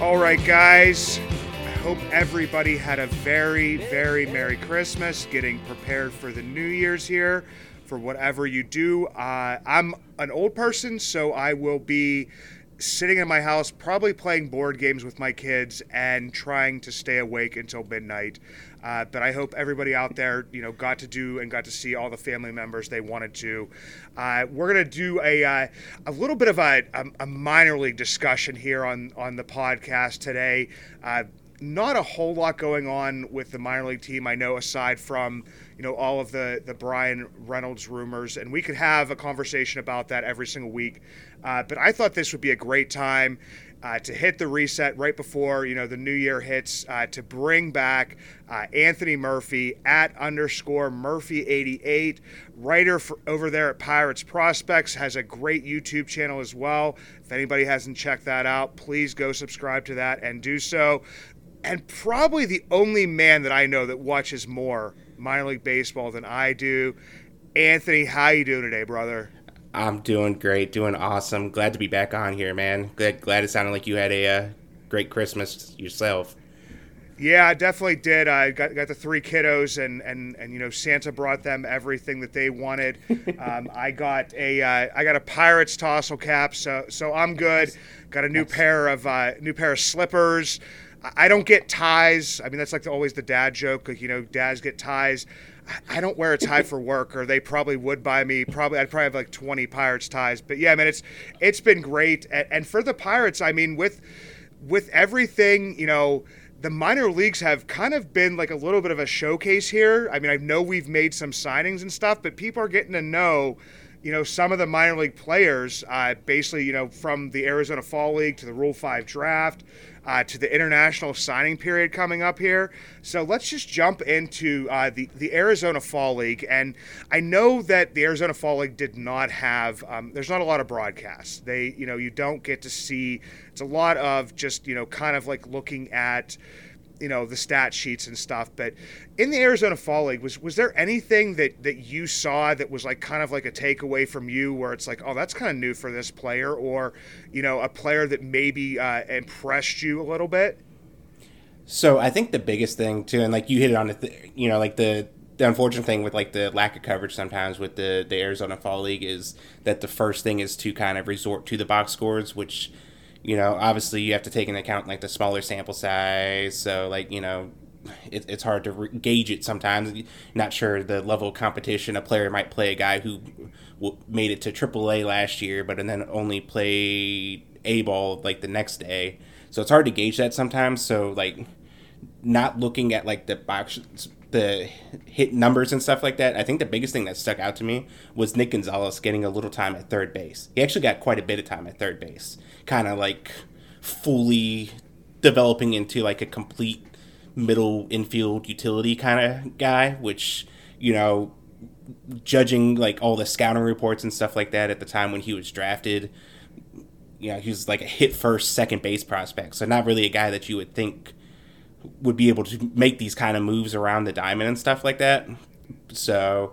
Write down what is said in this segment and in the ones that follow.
All right, guys. I hope everybody had a very, very Merry Christmas, getting prepared for the New Year's here, for whatever you do. Uh, I'm an old person, so I will be sitting in my house, probably playing board games with my kids and trying to stay awake until midnight. Uh, but I hope everybody out there, you know, got to do and got to see all the family members they wanted to. Uh, we're gonna do a uh, a little bit of a, a, minor league discussion here on on the podcast today. Uh, not a whole lot going on with the minor league team. I know aside from you know all of the the Bryan Reynolds rumors, and we could have a conversation about that every single week. Uh, but I thought this would be a great time uh, to hit the reset right before you know the new year hits uh, to bring back uh, Anthony Murphy at underscore Murphy eighty eight writer for, over there at Pirates Prospects has a great YouTube channel as well. If anybody hasn't checked that out, please go subscribe to that and do so. And probably the only man that I know that watches more minor league baseball than I do. Anthony, how you doing today, brother? I'm doing great, doing awesome. Glad to be back on here, man. Glad, glad it sounded like you had a uh, great Christmas yourself. Yeah, I definitely did. I got, got the three kiddos, and, and, and you know Santa brought them everything that they wanted. um, I got a uh, I got a Pirates tassel cap, so so I'm good. Got a new pair of uh, new pair of slippers. I- I don't get ties. I mean that's like the, always the dad joke. Like you know, dads get ties. I- don't wear a tie for work, or they probably would buy me. Probably I'd probably have like 20 Pirates ties. But yeah, I mean, it's it's been great. And, and for the Pirates, I mean with with everything, you know, the minor leagues have kind of been like a little bit of a showcase here. I mean, I know we've made some signings and stuff, but people are getting to know, you know, some of the minor league players, uh, basically, you know, from the Arizona Fall League to the Rule 5 draft. Uh, to the international signing period coming up here. So let's just jump into uh, the, the Arizona Fall League. And I know that the Arizona Fall League did not have, um, there's not a lot of broadcasts. They, you know, you don't get to see, it's a lot of just, you know, kind of like looking at, you know the stat sheets and stuff but in the arizona fall league was was there anything that that you saw that was like kind of like a takeaway from you where it's like oh that's kind of new for this player or you know a player that maybe uh, impressed you a little bit? So I think the biggest thing too, and like you hit it on it, you know, like the the unfortunate thing with like the lack of coverage sometimes with the the Arizona Fall League is that the first thing is to kind of resort to the box scores, which you know obviously you have to take into account like the smaller sample size. So like you know. It, it's hard to re- gauge it sometimes. Not sure the level of competition. A player might play a guy who w- made it to AAA last year, but and then only played A ball like the next day. So it's hard to gauge that sometimes. So like not looking at like the box the hit numbers and stuff like that, I think the biggest thing that stuck out to me was Nick Gonzalez getting a little time at third base. He actually got quite a bit of time at third base, kind of like fully developing into like a complete middle infield utility kind of guy, which you know, judging like all the scouting reports and stuff like that at the time when he was drafted, you know, he was like a hit first, second base prospect. So not really a guy that you would think would be able to make these kind of moves around the diamond and stuff like that. So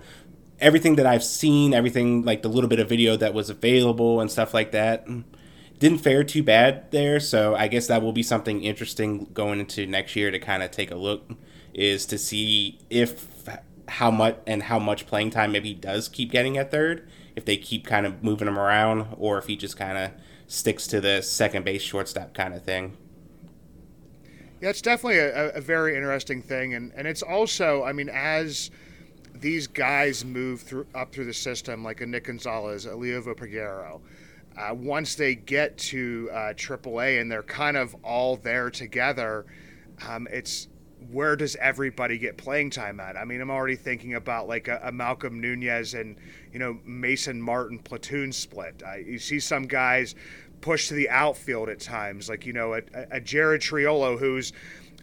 everything that I've seen, everything like the little bit of video that was available and stuff like that, didn't fare too bad there. So I guess that will be something interesting going into next year to kind of take a look is to see if how much and how much playing time maybe does keep getting at third if they keep kind of moving him around or if he just kind of sticks to the second base shortstop kind of thing. Yeah, it's definitely a, a very interesting thing, and and it's also, I mean, as these guys move through up through the system, like a Nick Gonzalez, a Liover Peguero, uh, once they get to uh, AAA and they're kind of all there together, um, it's where does everybody get playing time at? I mean, I'm already thinking about like a, a Malcolm Nunez and you know Mason Martin platoon split. Uh, you see some guys push to the outfield at times, like you know a, a Jared Triolo who's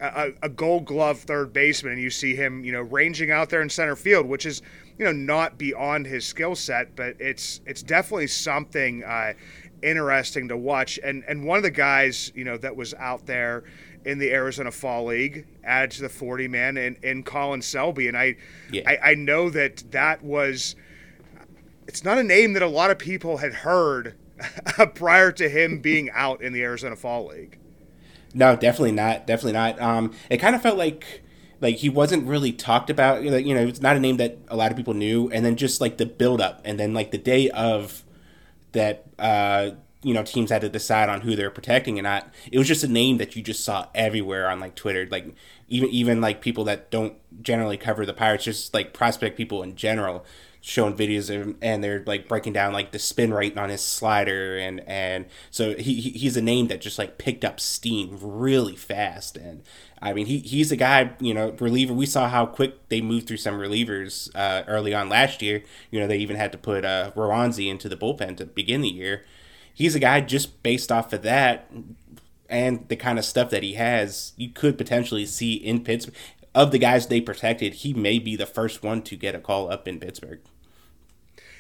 a, a, Gold Glove third baseman, and you see him you know ranging out there in center field, which is you know not beyond his skill set, but it's it's definitely something uh, interesting to watch. And and one of the guys you know that was out there in the Arizona Fall League, added to the 40 man, and, and Colin Selby. And I, yeah. I, I know that that was, it's not a name that a lot of people had heard prior to him being out in the Arizona Fall League. No, definitely not. Definitely not. Um, it kind of felt like like he wasn't really talked about. You know, you know, it's not a name that a lot of people knew. And then just like the build up, and then like the day of that, uh, you know teams had to decide on who they're protecting and not. It was just a name that you just saw everywhere on like Twitter, like even even like people that don't generally cover the Pirates, just like prospect people in general, showing videos and they're like breaking down like the spin rate on his slider and and so he he's a name that just like picked up steam really fast and I mean he he's a guy you know reliever we saw how quick they moved through some relievers uh, early on last year you know they even had to put uh, Roansy into the bullpen to begin the year he's a guy just based off of that and the kind of stuff that he has, you could potentially see in Pittsburgh. Of the guys they protected, he may be the first one to get a call up in Pittsburgh.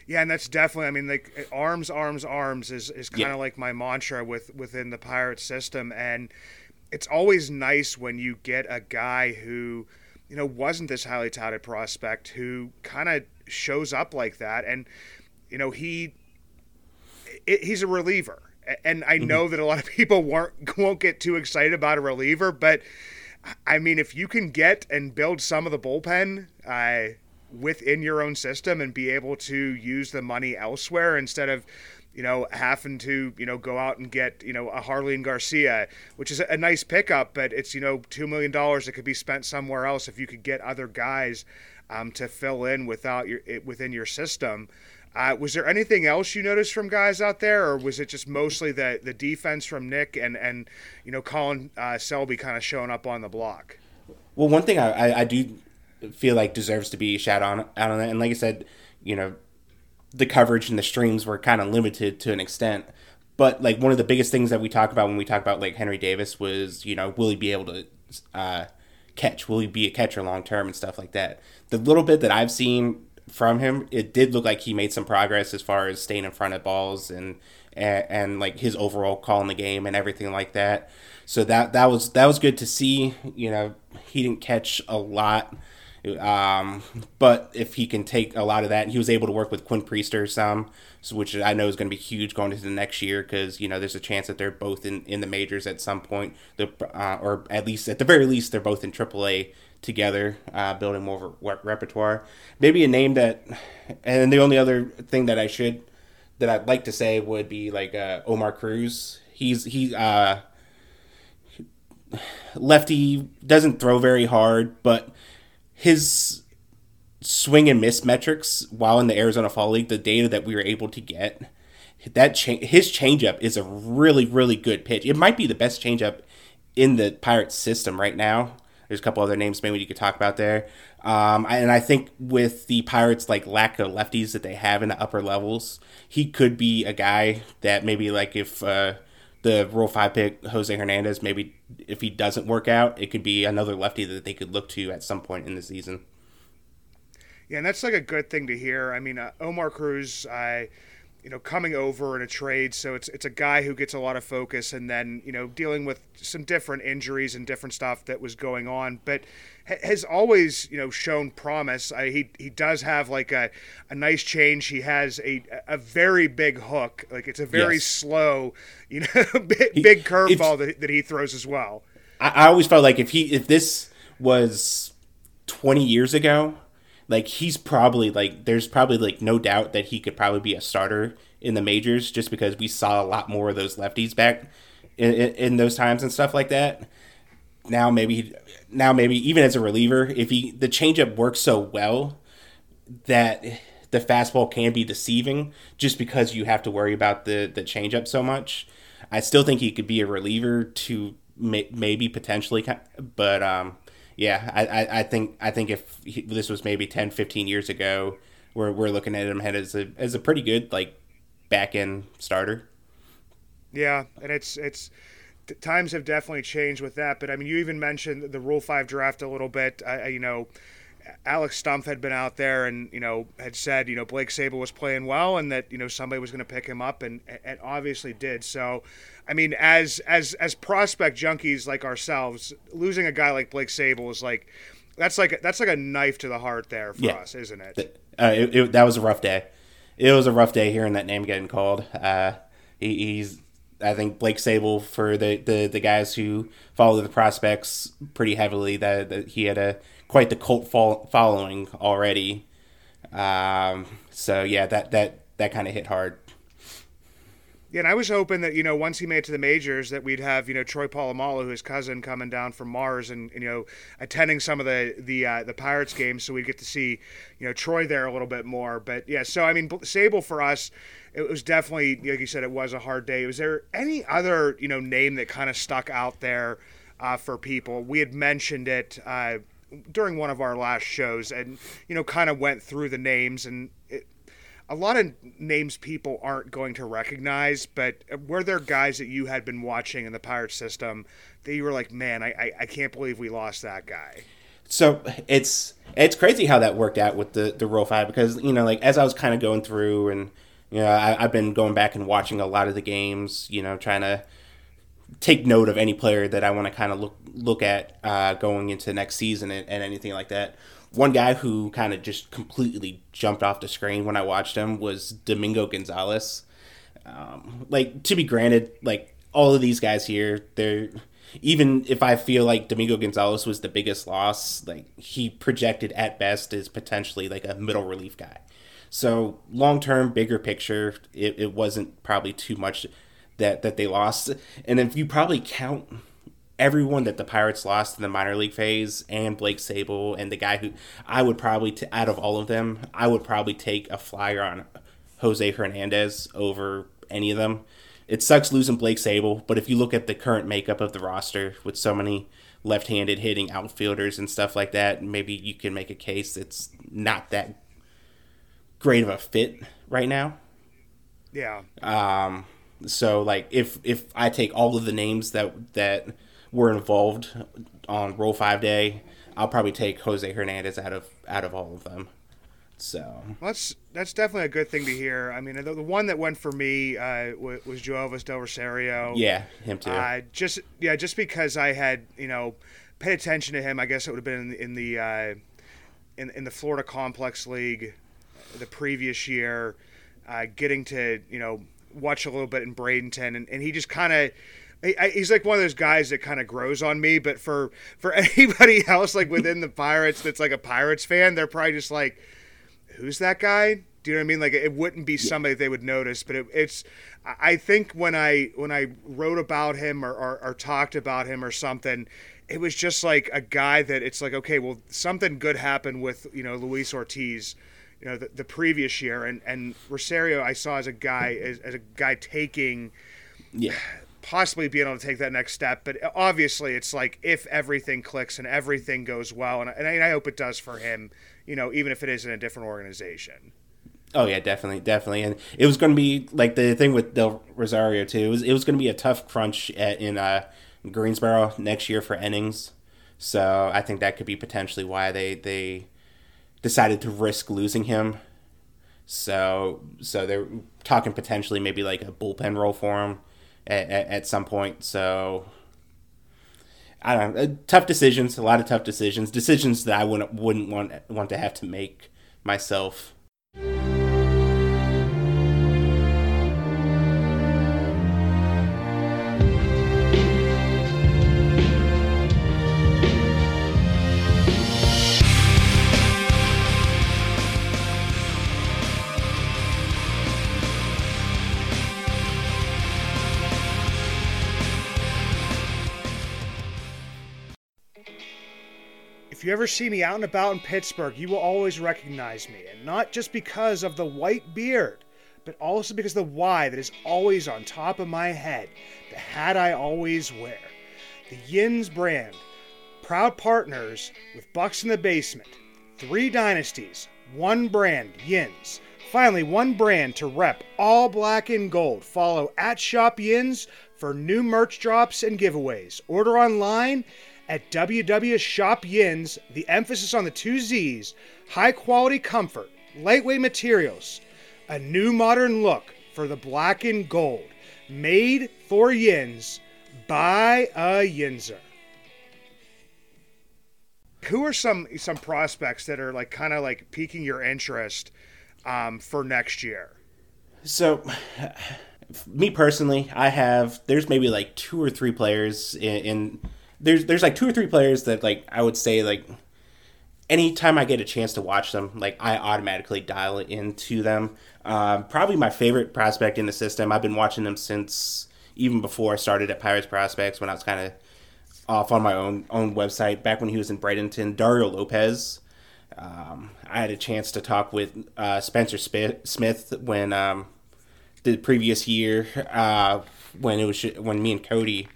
Yeah, and that's definitely. I mean, like arms, arms, arms is is kind of yeah. like my mantra with within the pirate system, and it's always nice when you get a guy who, you know, wasn't this highly touted prospect who kind of shows up like that, and you know he it, he's a reliever, and I mm-hmm. know that a lot of people won't won't get too excited about a reliever, but I mean, if you can get and build some of the bullpen uh, within your own system and be able to use the money elsewhere instead of you know, having to, you know, go out and get, you know, a Jarlin Garcia, which is a nice pickup, but it's, you know, $2 million that could be spent somewhere else if you could get other guys um, to fill in without your, within your system. Uh, was there anything else you noticed from guys out there, or was it just mostly the the defense from Nick and and you know Colin uh, Selby kind of showing up on the block? Well, one thing I, I, I do feel like deserves to be shout on out on that, and like I said, you know, the coverage and the streams were kind of limited to an extent. But like one of the biggest things that we talk about when we talk about like Henry Davis was, you know, will he be able to uh, catch? Will he be a catcher long term and stuff like that? The little bit that I've seen from him, it did look like he made some progress as far as staying in front of balls and and, and like his overall call in the game and everything like that. So that that was that was good to see. You know, he didn't catch a lot. Um, but if he can take a lot of that, and he was able to work with Quinn Priester some, so, which I know is going to be huge going into the next year because you know there's a chance that they're both in, in the majors at some point, the, uh, or at least at the very least they're both in AAA together, uh, building more repertoire. Maybe a name that, and the only other thing that I should, that I'd like to say would be like uh, Omar Cruz. He's he uh, lefty doesn't throw very hard, but his swing and miss metrics while in the Arizona Fall League, the data that we were able to get, that cha- his changeup is a really really good pitch. It might be the best changeup in the Pirates system right now. There's a couple other names maybe you could talk about there. Um, and I think with the Pirates like lack of lefties that they have in the upper levels, he could be a guy that maybe like if uh, the Rule Five pick Jose Hernandez, maybe if he doesn't work out, it could be another lefty that they could look to at some point in the season. Yeah, and that's like a good thing to hear. I mean, uh, Omar Cruz, I you know, coming over in a trade. So it's it's a guy who gets a lot of focus, and then you know dealing with some different injuries and different stuff that was going on, but has always you know shown promise. I, he he does have like a, a nice change. He has a a very big hook. Like it's a very yes. slow, you know, big, big curveball that, that he throws as well. I, I always felt like if he if this was twenty years ago like he's probably like there's probably like no doubt that he could probably be a starter in the majors just because we saw a lot more of those lefties back in, in, in those times and stuff like that. Now maybe now maybe even as a reliever, if he the changeup works so well that the fastball can be deceiving just because you have to worry about the the changeup so much. I still think he could be a reliever to may, maybe potentially, but um, yeah, I, I, I, think I think if he, this was maybe 10, 15 years ago, we're, we're looking at him head as a as a pretty good like back end starter. Yeah, and it's it's times have definitely changed with that. But I mean, you even mentioned the Rule Five draft a little bit. I, you know, Alex Stumpf had been out there and you know had said you know Blake Sabol was playing well and that you know somebody was going to pick him up and and obviously did. So, I mean, as as as prospect junkies like ourselves, losing a guy like Blake Sabol is like that's like that's like a knife to the heart there for yeah. us, isn't it? Uh, it, it? That was a rough day. It was a rough day hearing that name getting called. Uh, he, he's I think Blake Sabol for the, the, the guys who follow the prospects pretty heavily that, that he had a quite the cult following already. Um, so yeah, that that that kind of hit hard. Yeah, and I was hoping that you know once he made it to the majors that we'd have you know Troy Polamalu, his cousin, coming down from Mars and you know attending some of the the uh, the Pirates games, so we'd get to see you know Troy there a little bit more. But yeah, so I mean Sabol for us, it was definitely like you said, it was a hard day. Was there any other you know name that kind of stuck out there uh, for people? We had mentioned it. Uh, during one of our last shows and you know kind of went through the names and it, a lot of names people aren't going to recognize but were there guys that you had been watching in the pirate system that you were like man I, I, I can't believe we lost that guy so it's it's crazy how that worked out with the the Rule Five because you know like as I was kind of going through and you know I, I've been going back and watching a lot of the games you know trying to take note of any player that I want to kind of look look at uh, going into next season and, and anything like that. One guy who kind of just completely jumped off the screen when I watched him was Domingo Gonzalez. Um, like to be granted, like all of these guys here, they're even if I feel like Domingo Gonzalez was the biggest loss, like he projected at best as potentially like a middle relief guy. So long term, bigger picture, it, it wasn't probably too much that that they lost. And if you probably count everyone that the Pirates lost in the minor league phase and Blake Sabol and the guy who I would probably t- out of all of them, I would probably take a flyer on Jose Hernandez over any of them. It sucks losing Blake Sabol, but if you look at the current makeup of the roster with so many left-handed hitting outfielders and stuff like that, maybe you can make a case it's not that great of a fit right now. Yeah. Um so like if if I take all of the names that that were involved on Rule Five Day, I'll probably take Jose Hernandez out of out of all of them. So well, that's that's definitely a good thing to hear. I mean, the, the one that went for me uh, was Joelvis Del Rosario. Yeah, him too. Uh, just yeah, just because I had you know paid attention to him, I guess it would have been in, in the uh, in in the Florida Complex League the previous year, uh, getting to you know watch a little bit in Bradenton, and, and he just kind of he's like one of those guys that kind of grows on me. But for for anybody else, like within the Pirates, that's like a Pirates fan, they're probably just like, "Who's that guy?" Do you know what I mean? Like it wouldn't be somebody they would notice, but it, it's. I think when I when I wrote about him or, or, or talked about him or something, it was just like a guy that it's like okay, well something good happened with you know Luis Ortiz you know the, the previous year and and Rosario I saw as a guy as, as a guy taking yeah possibly being able to take that next step but obviously it's like if everything clicks and everything goes well and, and I hope it does for him you know even if it is in a different organization Oh yeah, definitely, definitely, and it was going to be like the thing with Del Rosario too. It was it was going to be a tough crunch at, in uh, Greensboro next year for innings, so I think that could be potentially why they they decided to risk losing him. So so they're talking potentially maybe like a bullpen role for him at, at, at some point. So I don't know. Uh, tough decisions, a lot of tough decisions, decisions that I wouldn't wouldn't want want to have to make myself. If you ever see me out and about in Pittsburgh, you will always recognize me, and not just because of the white beard, but also because the Y that is always on top of my head, the hat I always wear. The Yins brand, proud partners with Bucks in the Basement. Three dynasties, one brand, Yins. Finally, one brand to rep all black and gold. Follow at Shop Yins for new merch drops and giveaways. Order online at www.shopyins. The emphasis on the two Z's high quality comfort, lightweight materials, a new modern look for the black and gold. Made for Yins by a Yinzer. Who are some some prospects that are like kind of like piquing your interest um, for next year? So, me personally, I have there's maybe like two or three players in, in there's there's like two or three players that like I would say like anytime I get a chance to watch them, like I automatically dial into them. Um, probably my favorite prospect in the system. I've been watching them since even before I started at Pirates Prospects when I was kind of off on my own own website back when he was in Bradenton. Dariel Lopez. Um, I had a chance to talk with uh, Spencer Smith when um, the previous year uh, when it was when me and Cody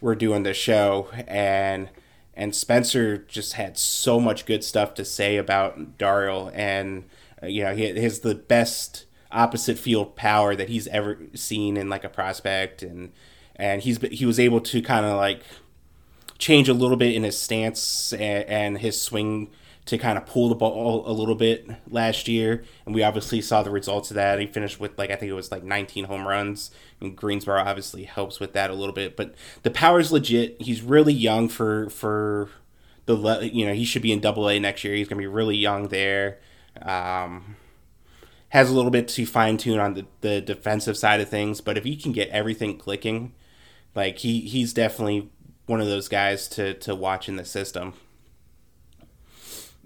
were doing the show and and Spencer just had so much good stuff to say about Dariel and uh, you know he has the best opposite field power that he's ever seen in like a prospect and and he's he was able to kind of like change a little bit in his stance and, and his swing to kind of pull the ball a little bit last year, and we obviously saw the results of that. He finished with like I think it was like 19 home runs, and Greensboro obviously helps with that a little bit. But the power's legit. He's really young for for the you know he should be in Double A next year. He's gonna be really young there. Um, has a little bit to fine tune on the, the defensive side of things, but if he can get everything clicking, like he he's definitely one of those guys to to watch in the system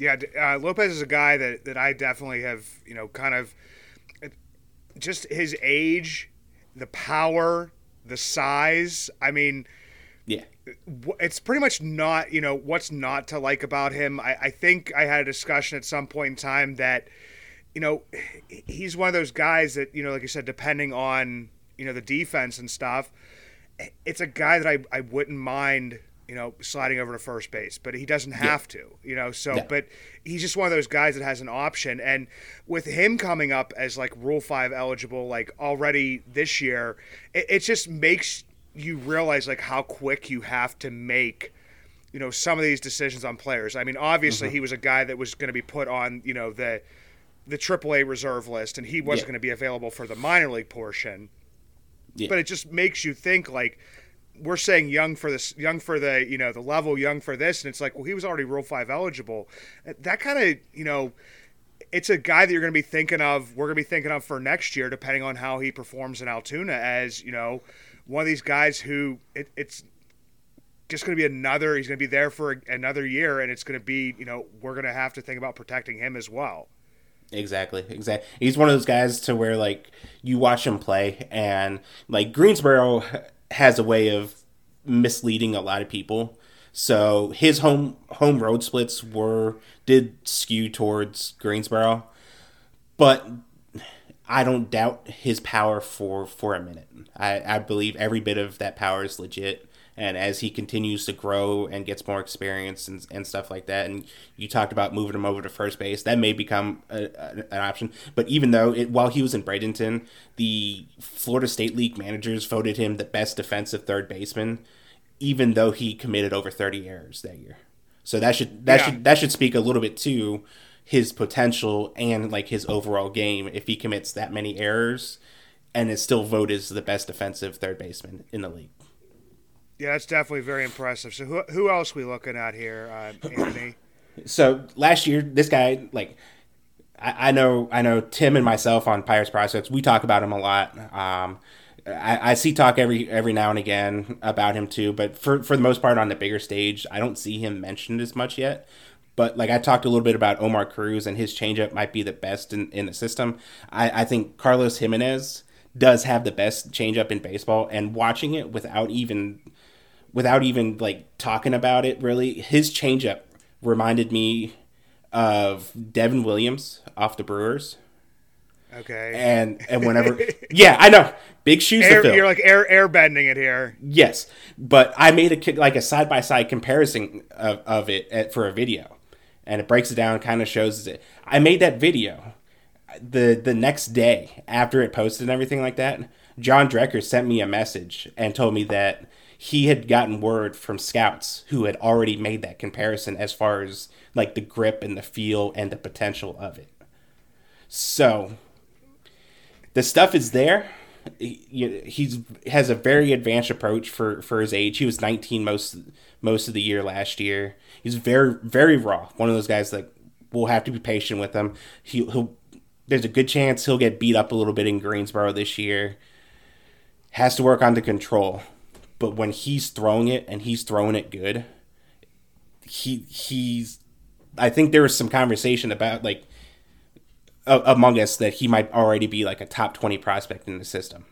yeah, uh, Lopez is a guy that, that I definitely have, you know, kind of just his age, the power, the size. I mean, yeah, it's pretty much not, you know, what's not to like about him. I, I think I had a discussion at some point in time that, you know, he's one of those guys that, you know, like you said, depending on, you know, the defense and stuff, it's a guy that I, I wouldn't mind – you know, sliding over to first base, but he doesn't have yeah. to, you know. So, but he's just one of those guys that has an option. And with him coming up as like Rule Five eligible, like already this year, it, it just makes you realize like how quick you have to make you know some of these decisions on players. I mean, obviously mm-hmm. he was a guy that was going to be put on you know the the AAA reserve list, and he wasn't yeah. going to be available for the minor league portion. Yeah. But it just makes you think like we're saying young for this, young for the, you know, the level, young for this, and it's like, well, he was already Rule Five eligible. That kind of, you know, it's a guy that you're going to be thinking of. We're going to be thinking of for next year, depending on how he performs in Altoona, as you know, one of these guys who it, it's just going to be another. He's going to be there for another year, and it's going to be, you know, we're going to have to think about protecting him as well. Exactly, exactly. He's one of those guys to where like you watch him play, and like Greensboro has a way of misleading a lot of people. So his home home road splits were did skew towards Greensboro, but I don't doubt his power for for a minute. I, I believe every bit of that power is legit and as he continues to grow and gets more experience and, and stuff like that and you talked about moving him over to first base that may become a, a, an option. But even though it, while he was in bradenton the florida state league managers voted him the best defensive third baseman even though he committed over 30 errors that year. So that should that yeah. should that should speak a little bit to his potential and like his overall game if he commits that many errors and is still voted as the best defensive third baseman in the league yeah, that's definitely very impressive. So who who else we looking at here, uh, Anthony? so last year, this guy like. I, I know, I know. Tim and myself on Pirates Prospects, we talk about him a lot. Um, I, I, see talk every every now and again about him too, but for for the most part on the bigger stage, I don't see him mentioned as much yet. But like I talked a little bit about Omar Cruz and his changeup might be the best in, in the system. I, I think Carlos Jimenez does have the best changeup in baseball, and watching it without even without even like talking about it really his changeup reminded me of Devin Williams off the Brewers. Okay. And and whenever, yeah, I know, big shoes Air, to fill. you're like air air bending it here. Yes, but I made a like a side by side comparison of, of it at, for a video, and it breaks it down, kind of shows it. I made that video uh, the the next day after it posted and everything like that. John Dreker sent me a message and told me that he had gotten word from scouts who had already made that comparison as far as like the grip and the feel and the potential of it. So the stuff is there. He, he's has a very advanced approach for for his age. He was 19 most most of the year last year. He's very very raw. One of those guys that we'll have to be patient with him. He, he'll there's a good chance he'll get beat up a little bit in Greensboro this year. Has to work on the control, but when he's throwing it and he's throwing it good, he he's. I think there was some conversation about like among us that he might already be like a top 20 prospect in the system.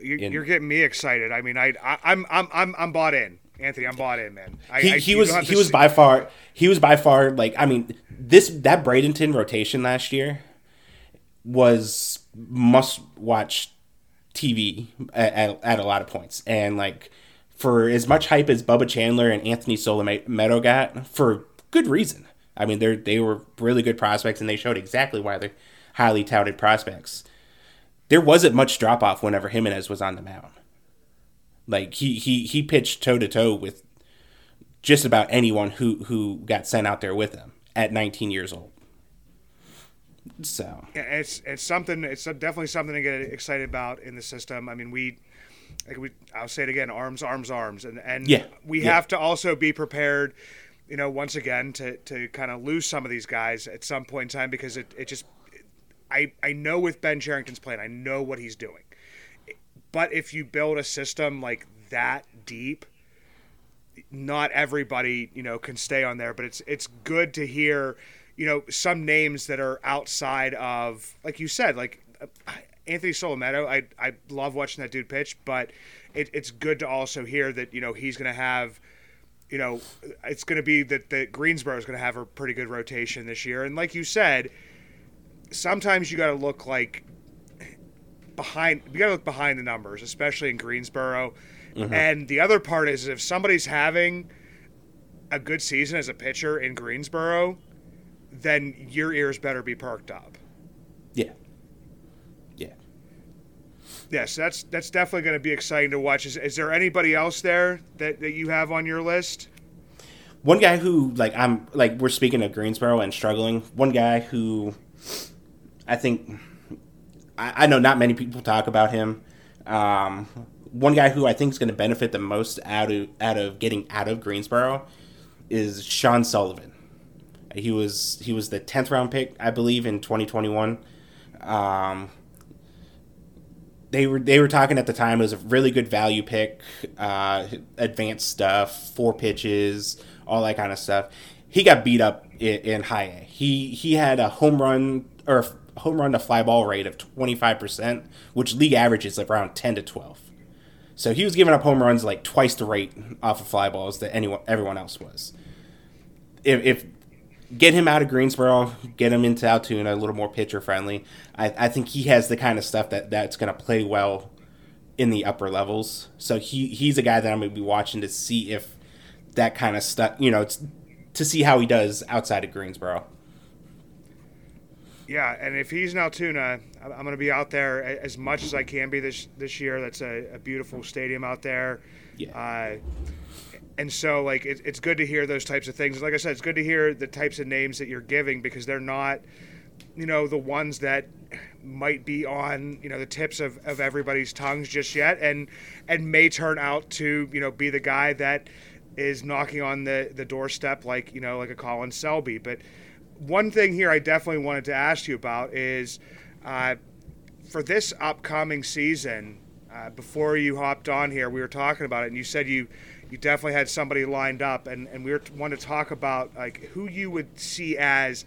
You're, In- you're getting me excited. I mean, I, I I'm I'm I'm I'm bought in, Anthony. I'm bought in, man. I, He, I, he was he was see- by far he was by far like I mean this that Bradenton rotation last year was must watch TV at, at, at a lot of points and like for as much hype as Bubba Chandler and Anthony Solometo got for good reason. I mean they they were really good prospects and they showed exactly why they're highly touted prospects. There wasn't much drop off whenever Jimenez was on the mound. Like he he he pitched toe to toe with just about anyone who who got sent out there with him at 19 years old. So it's it's something. It's definitely something to get excited about in the system. I mean, we, like we, I'll say it again: arms, arms, arms, and and Yeah, we yeah. have to also be prepared. You know, once again, to to kind of lose some of these guys at some point in time because it it just, I I know with Ben Cherington's plan, I know what he's doing, but if you build a system like that deep. Not everybody, you know, can stay on there, but it's it's good to hear you know, some names that are outside of, like you said, like uh, Anthony Solometo. I I love watching that dude pitch, but it, it's good to also hear that you know he's going to have, you know, it's going to be that that Greensboro is going to have a pretty good rotation this year. And like you said, sometimes you got to look like behind. You got to look behind the numbers, especially in Greensboro. And the other part is if somebody's having a good season as a pitcher in Greensboro, then your ears better be perked up. yeah, yeah. Yes, that's that's definitely going to be exciting to watch. Is, is there anybody else there that, that you have on your list? One guy who like I'm like we're speaking of Greensboro and struggling. One guy who I think I, I know not many people talk about him. Um, one guy who I think is going to benefit the most out of out of getting out of Greensboro is Sean Sullivan. He was he was the tenth round pick, I believe, in 2021. Um, they were they were talking at the time it was a really good value pick, uh, advanced stuff, four pitches, all that kind of stuff. He got beat up in, in high A. He he had a home run or home run to fly ball rate of 25 percent, which league average is around 10 to 12. So he was giving up home runs like twice the rate off of fly balls that anyone everyone else was. If, if get him out of Greensboro, get him into Altoona, a little more pitcher friendly. I, I think he has the kind of stuff that that's going to play well in the upper levels. So he he's a guy that I'm going to be watching to see if that kind of stuff, you know, it's, to see how he does outside of Greensboro. Yeah, and if he's in Altoona, I'm going to be out there as much as I can be this this year. That's a, a beautiful stadium out there. Yeah. Uh, and so, like, it, it's good to hear those types of things. Like I said, it's good to hear the types of names that you're giving because they're not, you know, the ones that might be on, you know, the tips of, of everybody's tongues just yet, and and may turn out to, you know, be the guy that is knocking on the the doorstep, like you know, like a Colin Selby. But one thing here I definitely wanted to ask you about is uh, for this upcoming season. Uh, before you hopped on here, we were talking about it, and you said you you definitely had somebody lined up, and, and we were wanted to talk about like who you would see as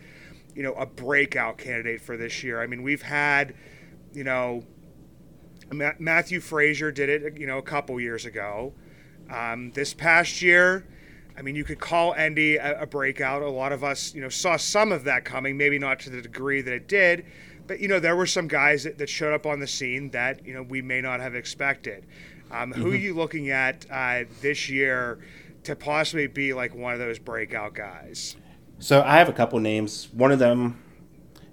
you know a breakout candidate for this year. I mean, we've had you know Ma- Matthew Fraizer did it you know a couple years ago. Um, this past year, I mean, you could call Endy a, a breakout. A lot of us, you know, saw some of that coming, maybe not to the degree that it did, but you know, there were some guys that, that showed up on the scene that you know we may not have expected. Um, Who are you looking at uh, this year to possibly be like one of those breakout guys? So I have a couple names. One of them,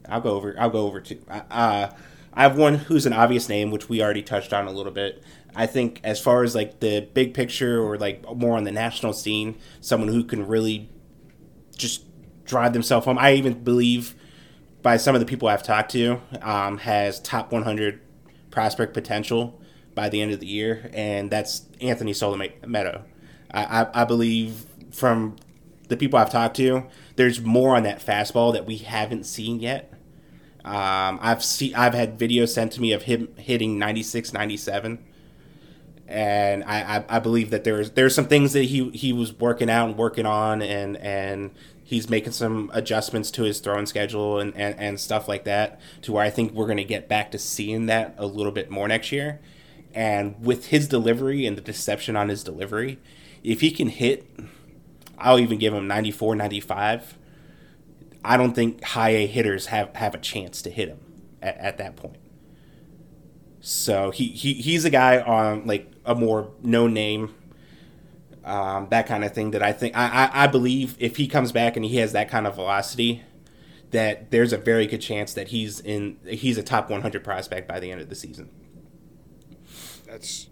I'll go over. I'll go over two. Uh, I have one who's an obvious name, which we already touched on a little bit. I think as far as like the big picture or like more on the national scene, someone who can really just drive themselves home. I even believe by some of the people I've talked to um, has top 100 prospect potential by the end of the year, and that's Anthony Solometo. I, I, I believe from the people I've talked to, there's more on that fastball that we haven't seen yet. Um, I've seen I've had videos sent to me of him hitting 96, 97 and I, I, I, believe that there's there's some things that he he was working out and working on and and he's making some adjustments to his throwing schedule and, and, and stuff like that to where I think we're gonna get back to seeing that a little bit more next year. And with his delivery and the deception on his delivery, if he can hit I'll even give him 94, 95. I don't think high A hitters have, have a chance to hit him at, at that point. So he, he he's a guy on like a more no name, um, that kind of thing. That I think I, I, I believe if he comes back and he has that kind of velocity, that there's a very good chance that he's in he's a top 100 prospect by the end of the season. That's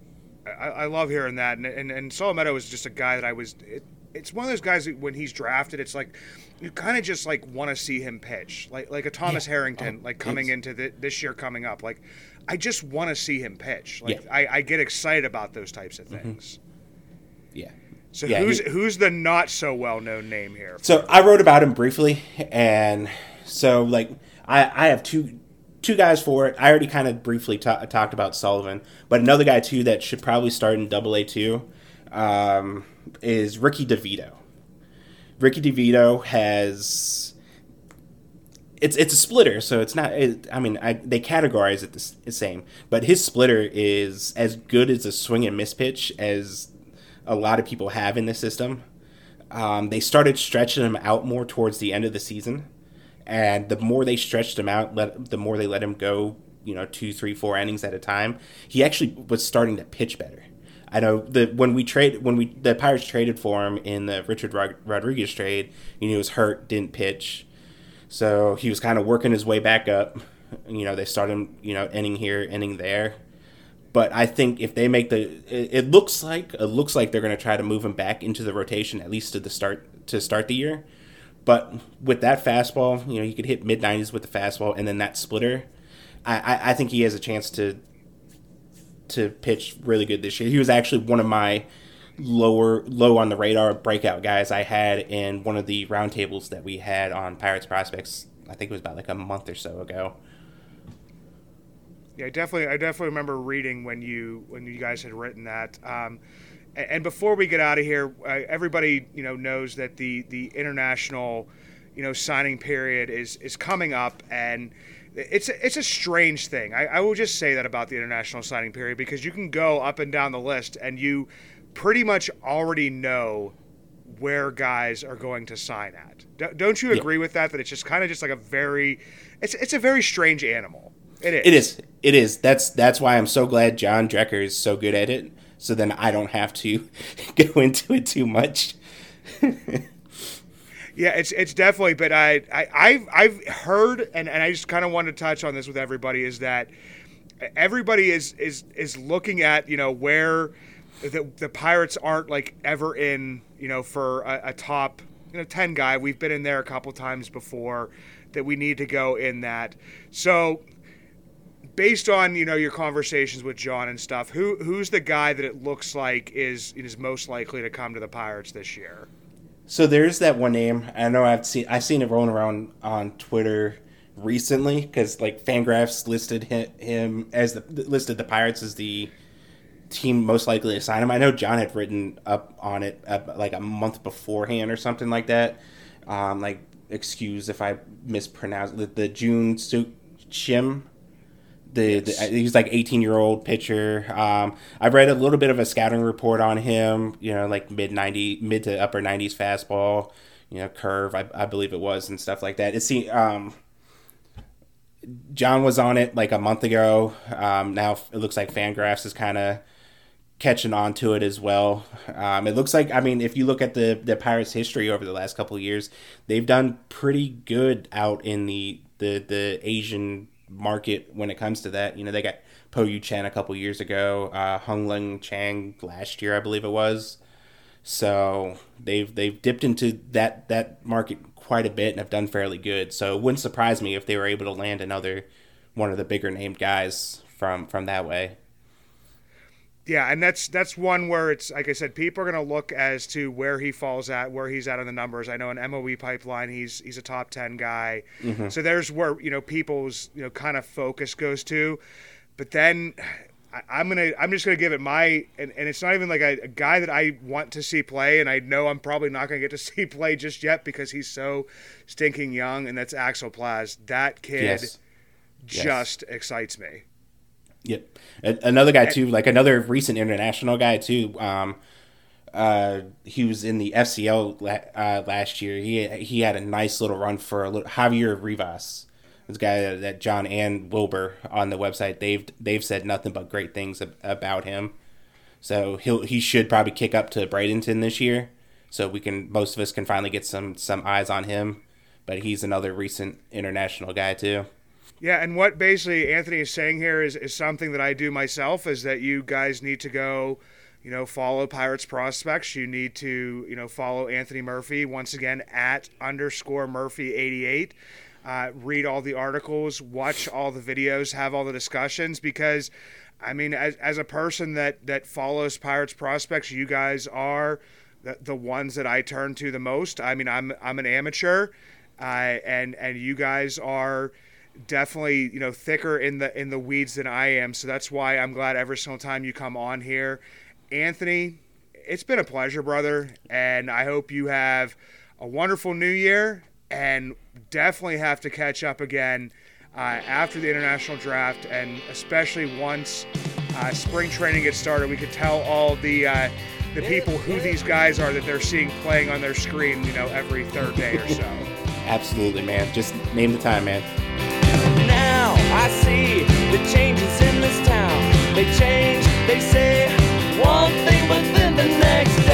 I, I love hearing that, and and, and Solometo is just a guy that I was. It, it's one of those guys that when he's drafted, it's like you kind of just like want to see him pitch, like like a Thomas yeah. Harrington, oh, like coming into the, this year coming up. Like I just want to see him pitch. Like yeah. I, I, get excited about those types of mm-hmm. things. Mm-hmm. Yeah. So yeah, who's he, who's the not so well known name here? So I wrote about him briefly, and so like I I have two two guys for it. I already kind of briefly ta- talked about Sullivan, but another guy too that should probably start in Double A two um, is Ricky DeVito. Ricky DeVito has it's it's a splitter, so it's not. It, I mean, I, they categorize it the, the, same, but his splitter is as good as a swing and miss pitch as a lot of people have in the system. Um, they started stretching him out more towards the end of the season, and the more they stretched him out, let, the more they let him go. You know, two, three, four innings at a time. He actually was starting to pitch better. I know that when we trade when we the Pirates traded for him in the Richard Rodriguez trade, you know, he was hurt, didn't pitch, so he was kind of working his way back up. You know, they started him, you know inning here, inning there, but I think if they make the, it, looks like it looks like they're going to try to move him back into the rotation at least to the start to start the year. But with that fastball, you know, you could hit mid nineties with the fastball, and then that splitter. I, I, I think he has a chance to to pitch really good this year. He was actually one of my lower low on the radar breakout guys I had in one of the roundtables that we had on Pirates prospects. I think it was about like a month or so ago. Yeah, I definitely. I definitely remember reading when you when you guys had written that. Um, and, and, before we get out of here, uh, everybody you know knows that the the international, you know, signing period is is coming up, and it's a, it's a strange thing. I, I will just say that about the international signing period because you can go up and down the list and you pretty much already know where guys are going to sign at. Don't you agree yeah. with that? That it's just kind of just like a very, it's it's a very strange animal. It is. It is. It is. That's that's why I'm so glad John Dreker is so good at it. So then I don't have to go into it too much. Yeah, it's it's definitely. But I, I I've I've heard, and, and I just kind of want to touch on this with everybody is that everybody is is is looking at you know where the the Pirates aren't like ever in you know for a, a top you know ten guy. We've been in there a couple times before that we need to go in that. So based on you know your conversations with John and stuff, who who's the guy that it looks like is is most likely to come to the Pirates this year? So there's that one name. I know I've seen I've seen it rolling around on Twitter recently because like Fangraphs listed him, as the listed the Pirates as the team most likely to sign him. I know John had written up on it uh, like a month beforehand or something like that. Um, like excuse if I mispronounce the, the Jun Seok Shim. The, the, he's like 18 year old pitcher. Um, I've read a little bit of a scouting report on him. You know, like mid 90, mid to upper 90s fastball. You know, curve. I, I believe it was and stuff like that. It's um, John was on it like a month ago. Um, now it looks like Fangraphs is kind of catching on to it as well. Um, it looks like I mean, if you look at the the Pirates' history over the last couple of years, they've done pretty good out in the the the Asian market when it comes to that. You know, they got Po Yu Chen a couple years ago, uh, Hung Leng Chang last year, I believe it was. So they've they've dipped into that that market quite a bit and have done fairly good. So it wouldn't surprise me if they were able to land another one of the bigger named guys from from that way. Yeah, and that's that's one where it's like I said, people are going to look as to where he falls at, where he's at on the numbers. I know in MOE pipeline, he's he's a top ten guy. Mm-hmm. So there's where you know people's you know kind of focus goes to. But then I, am gonna I'm just gonna give it my and, and it's not even like a, a, guy that I want to see play, and I know I'm probably not gonna get to see play just yet because he's so stinking young, and that's Axiel Plaz. That kid yes. just yes. excites me. Yep. Another guy too, like another recent international guy too. Um, uh, he was in the FCL la- uh, last year. He he had a nice little run for a little Javier Rivas. This guy that, that John and Wilbur on the website they've they've said nothing but great things ab- about him. So he'll he should probably kick up to Bradenton this year. So we can most of us can finally get some some eyes on him. But he's another recent international guy too. Yeah, and what basically Anthony is saying here is, is something that I do myself is that you guys need to go, you know, follow Pirates Prospects. You need to, you know, follow Anthony Murphy once again at underscore Murphy 88. Uh, read all the articles, watch all the videos, have all the discussions because I mean, as, as a person that, that follows Pirates Prospects, you guys are the, the ones that I turn to the most. I mean, I'm, I'm an amateur, uh, and, and you guys are – definitely you know thicker in the in the weeds than I am. So that's why I'm glad every single time you come on here, Anthony. It's been a pleasure, brother, and I hope you have a wonderful New Year. And definitely have to catch up again uh, after the international draft, and especially once uh, spring training gets started. We could tell all the uh, the people who these guys are that they're seeing playing on their screen, you know, every third day or so. Absolutely, man. Just name the time, man now I see the changes in this town. They change, they say one thing, but then the next.